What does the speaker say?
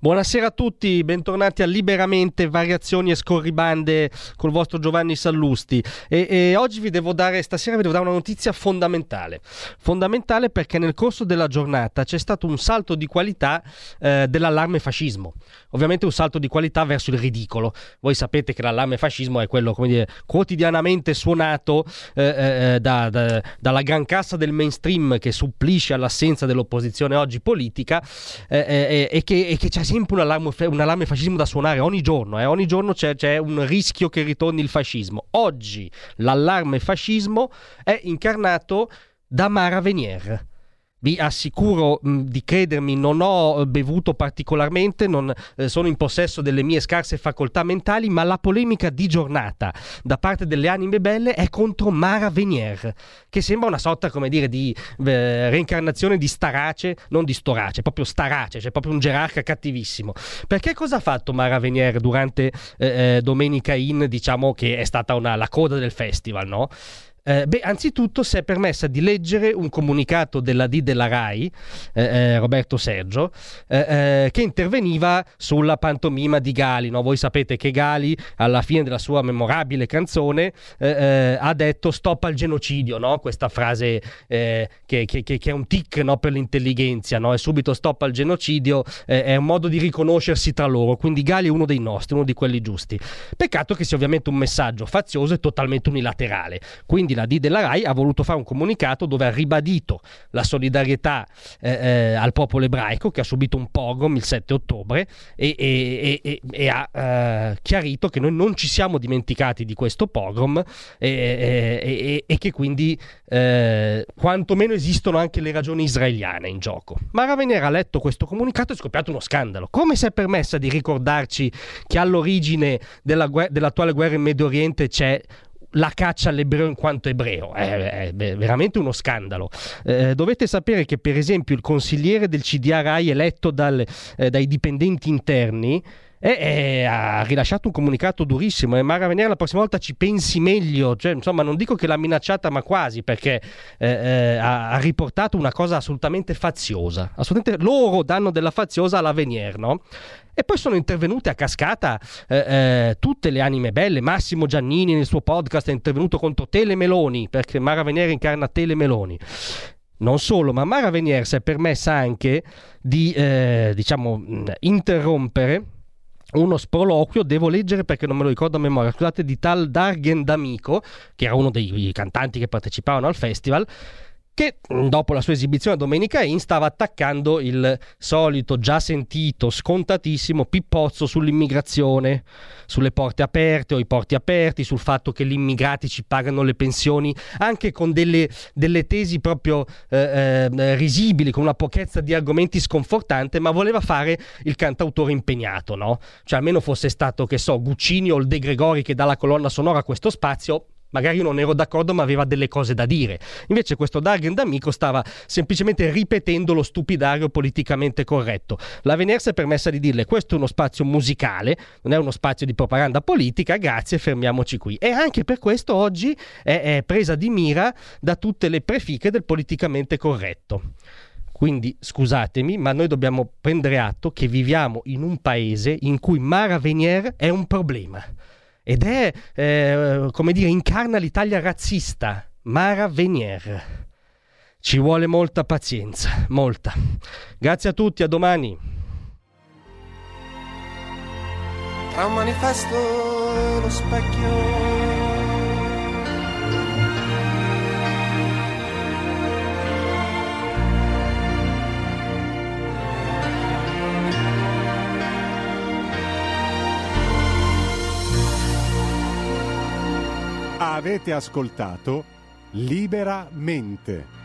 Buonasera a tutti, bentornati a Liberamente Variazioni e Scorribande col vostro Giovanni Sallusti. E, e, oggi vi devo dare, stasera vi devo dare una notizia fondamentale. Fondamentale perché nel corso della giornata c'è stato un salto di qualità eh, dell'allarme fascismo. Ovviamente un salto di qualità verso il ridicolo. Voi sapete che l'allarme fascismo è quello, come dire, quotidianamente suonato eh, eh, eh da, da, dalla gran cassa del mainstream che supplisce all'assenza dell'opposizione oggi politica eh, eh, e che, e che c'è sempre un allarme, un allarme, fascismo da suonare ogni giorno, eh? ogni giorno c'è, c'è, un rischio che ritorni il fascismo. Oggi l'allarme fascismo è incarnato da Mara Venier vi assicuro mh, di credermi, non ho bevuto particolarmente, non eh, sono in possesso delle mie scarse facoltà mentali, ma la polemica di giornata da parte delle anime belle è contro Mara Venier, che sembra una sorta, come dire, di eh, reincarnazione di Starace, non di Storace, proprio Starace, cioè proprio un gerarca cattivissimo. Perché cosa ha fatto Mara Venier durante eh, eh Domenica In, diciamo che è stata una, la coda del festival, no? Eh, beh, anzitutto si è permessa di leggere un comunicato della D della RAI, eh, eh, Roberto Sergio, eh, che interveniva sulla pantomima di Gali. No? Voi sapete che Gali, alla fine della sua memorabile canzone, ha detto stop al genocidio, no? questa frase che, che, che, è un tic no? per l'intelligenza, no? e subito stop al genocidio è un modo di riconoscersi tra loro. Quindi Gali è uno dei nostri, uno di quelli giusti. Peccato che sia ovviamente un messaggio fazioso e totalmente unilaterale. Quindi la D della RAI ha voluto fare un comunicato dove ha ribadito la solidarietà eh, eh, al popolo ebraico che ha subito un pogrom il 7 ottobre e, e, e, e ha eh, chiarito che noi non ci siamo dimenticati di questo pogrom e, che quindi eh, quantomeno esistono anche le ragioni israeliane in gioco. Ma Ravenera ha letto questo comunicato e è scoppiato uno scandalo. Come si è permessa di ricordarci che all'origine della, dell'attuale guerra in Medio Oriente c'è la caccia all'ebreo in quanto ebreo. È, è veramente uno scandalo. Eh, dovete sapere che, per esempio, il consigliere del CDA RAI eletto dal, eh, dai dipendenti interni e, e, ha rilasciato un comunicato durissimo e Mara Venere la prossima volta ci pensi meglio cioè, insomma non dico che l'ha minacciata ma quasi perché eh, eh, ha, ha, riportato una cosa assolutamente faziosa assolutamente loro danno della faziosa alla Venier no? E poi sono intervenute a cascata eh, eh, tutte le anime belle. Massimo Giannini nel suo podcast è intervenuto contro Tele Meloni, perché Mara Venier incarna Tele Meloni. Non solo, ma Mara Venier si è permessa anche di eh, diciamo, interrompere uno sproloquio, devo leggere perché non me lo ricordo a memoria, scusate, di tal Dargen D'Amico, che era uno dei cantanti che partecipavano al festival, che mm, dopo la sua esibizione Domenica In stava attaccando il solito, già sentito, scontatissimo pippozzo sull'immigrazione, sulle porte aperte o i porti aperti, sul fatto che gli immigrati ci pagano le pensioni, anche con delle, delle tesi proprio eh, eh, risibili, con una pochezza di argomenti sconfortante, ma voleva fare il cantautore impegnato, no? Cioè almeno fosse stato, che so, Guccini o il De Gregori che dà la colonna sonora a questo spazio, Magari io non ero d'accordo, ma aveva delle cose da dire. Invece questo Dagen d'amico stava semplicemente ripetendo lo stupidario politicamente corretto. La Venere si è permessa di dirle: questo è uno spazio musicale, non è uno spazio di propaganda politica, grazie, fermiamoci qui. E anche per questo oggi è, è presa di mira da tutte le prefiche del politicamente corretto. Quindi scusatemi, ma noi dobbiamo prendere atto che viviamo in un paese in cui Mara Venier è un problema ed è, eh, come dire, incarna l'Italia razzista, Mara Venier. Ci vuole molta pazienza, molta. Grazie a tutti, a domani. Tra un manifesto e lo specchio Avete ascoltato Liberamente.